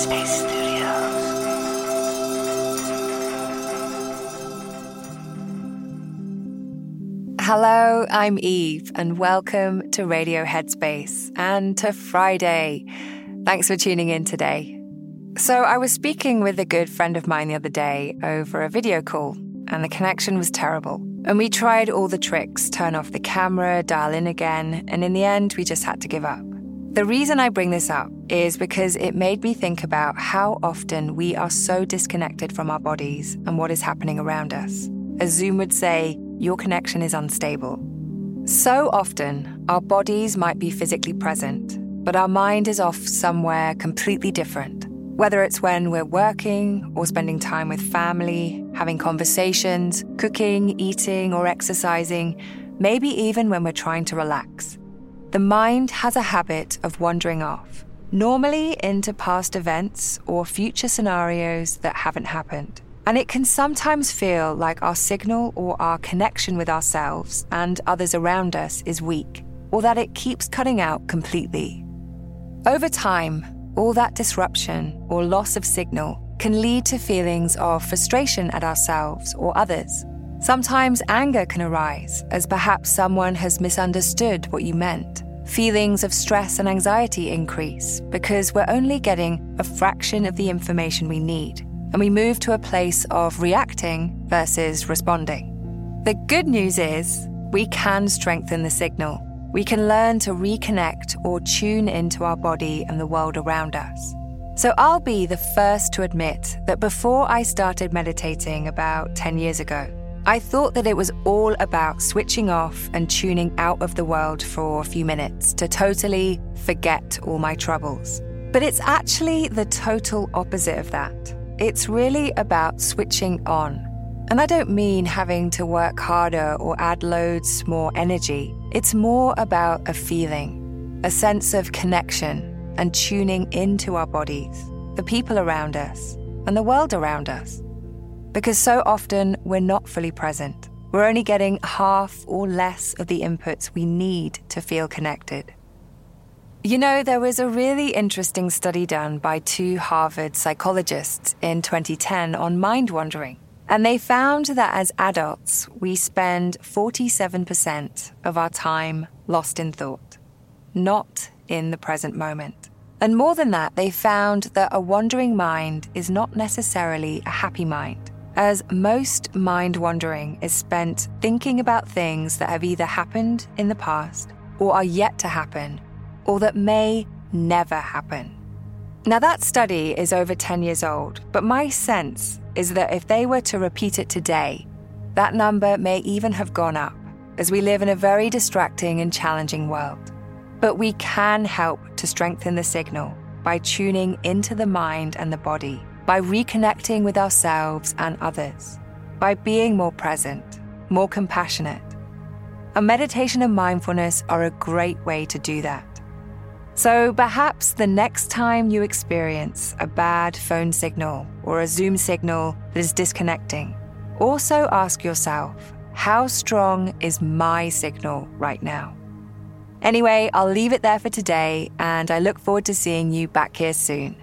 Headspace Studios. Hello, I'm Eve, and welcome to Radio Headspace and to Friday. Thanks for tuning in today. So, I was speaking with a good friend of mine the other day over a video call, and the connection was terrible. And we tried all the tricks turn off the camera, dial in again, and in the end, we just had to give up. The reason I bring this up is because it made me think about how often we are so disconnected from our bodies and what is happening around us. As Zoom would say, your connection is unstable. So often, our bodies might be physically present, but our mind is off somewhere completely different. Whether it's when we're working or spending time with family, having conversations, cooking, eating, or exercising, maybe even when we're trying to relax. The mind has a habit of wandering off, normally into past events or future scenarios that haven't happened. And it can sometimes feel like our signal or our connection with ourselves and others around us is weak, or that it keeps cutting out completely. Over time, all that disruption or loss of signal can lead to feelings of frustration at ourselves or others. Sometimes anger can arise as perhaps someone has misunderstood what you meant. Feelings of stress and anxiety increase because we're only getting a fraction of the information we need and we move to a place of reacting versus responding. The good news is we can strengthen the signal. We can learn to reconnect or tune into our body and the world around us. So I'll be the first to admit that before I started meditating about 10 years ago, I thought that it was all about switching off and tuning out of the world for a few minutes to totally forget all my troubles. But it's actually the total opposite of that. It's really about switching on. And I don't mean having to work harder or add loads more energy. It's more about a feeling, a sense of connection and tuning into our bodies, the people around us, and the world around us. Because so often we're not fully present. We're only getting half or less of the inputs we need to feel connected. You know, there was a really interesting study done by two Harvard psychologists in 2010 on mind wandering. And they found that as adults, we spend 47% of our time lost in thought, not in the present moment. And more than that, they found that a wandering mind is not necessarily a happy mind, as most mind wandering is spent thinking about things that have either happened in the past or are yet to happen or that may never happen. Now, that study is over 10 years old, but my sense is that if they were to repeat it today, that number may even have gone up, as we live in a very distracting and challenging world. But we can help to strengthen the signal by tuning into the mind and the body, by reconnecting with ourselves and others, by being more present, more compassionate. And meditation and mindfulness are a great way to do that. So perhaps the next time you experience a bad phone signal or a Zoom signal that is disconnecting, also ask yourself how strong is my signal right now? Anyway, I'll leave it there for today, and I look forward to seeing you back here soon.